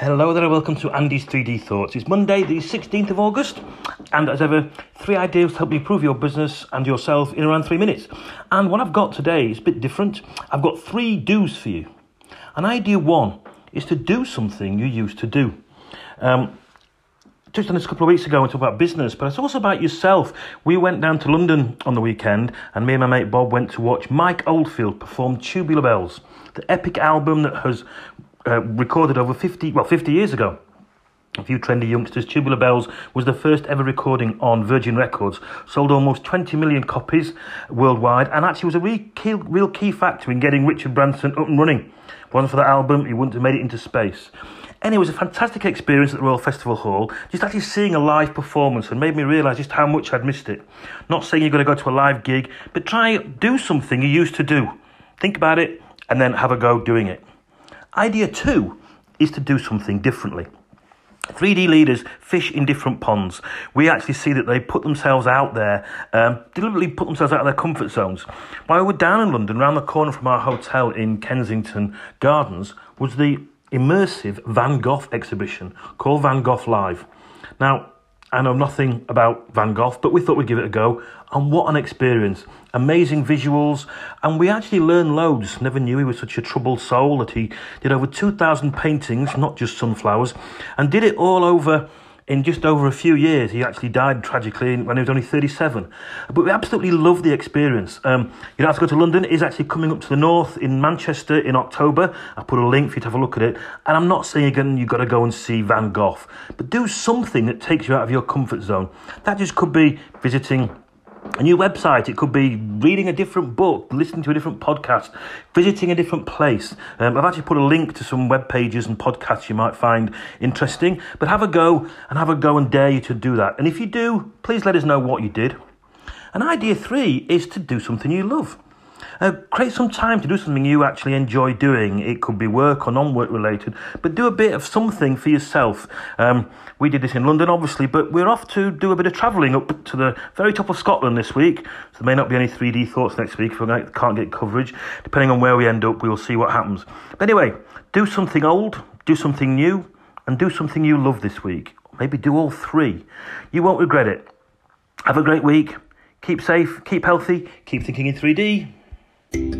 Hello there, and welcome to Andy's 3D Thoughts. It's Monday, the 16th of August, and as ever, three ideas to help you improve your business and yourself in around three minutes. And what I've got today is a bit different. I've got three do's for you. And idea one is to do something you used to do. Um, touched on this a couple of weeks ago and talked about business, but it's also about yourself. We went down to London on the weekend, and me and my mate Bob went to watch Mike Oldfield perform Tubular Bells, the epic album that has uh, recorded over 50, well, 50 years ago. A few trendy youngsters, Tubular Bells was the first ever recording on Virgin Records, sold almost 20 million copies worldwide, and actually was a real key, real key factor in getting Richard Branson up and running. Wasn't for that album, he wouldn't have made it into space. Anyway, it was a fantastic experience at the Royal Festival Hall, just actually seeing a live performance and made me realise just how much I'd missed it. Not saying you're going to go to a live gig, but try do something you used to do. Think about it and then have a go doing it. Idea two is to do something differently. 3D leaders fish in different ponds. We actually see that they put themselves out there, um, deliberately put themselves out of their comfort zones. While we were down in London, round the corner from our hotel in Kensington Gardens, was the immersive Van Gogh exhibition called Van Gogh Live. Now, I know nothing about Van Gogh, but we thought we'd give it a go. And what an experience! Amazing visuals, and we actually learned loads. Never knew he was such a troubled soul that he did over 2,000 paintings, not just sunflowers, and did it all over in just over a few years, he actually died tragically when he was only 37. But we absolutely love the experience. Um, you don't have to go to London. He's actually coming up to the north in Manchester in October. I put a link for you to have a look at it. And I'm not saying again you've got to go and see Van Gogh, but do something that takes you out of your comfort zone. That just could be visiting a new website. It could be reading a different book, listening to a different podcast, visiting a different place. Um, I've actually put a link to some web pages and podcasts you might find interesting. But have a go and have a go and dare you to do that. And if you do, please let us know what you did. And idea three is to do something you love. Uh, create some time to do something you actually enjoy doing. It could be work or non work related, but do a bit of something for yourself. Um, we did this in London, obviously, but we're off to do a bit of travelling up to the very top of Scotland this week. So there may not be any 3D thoughts next week if we can't get coverage. Depending on where we end up, we'll see what happens. But anyway, do something old, do something new, and do something you love this week. Maybe do all three. You won't regret it. Have a great week. Keep safe, keep healthy, keep thinking in 3D thank you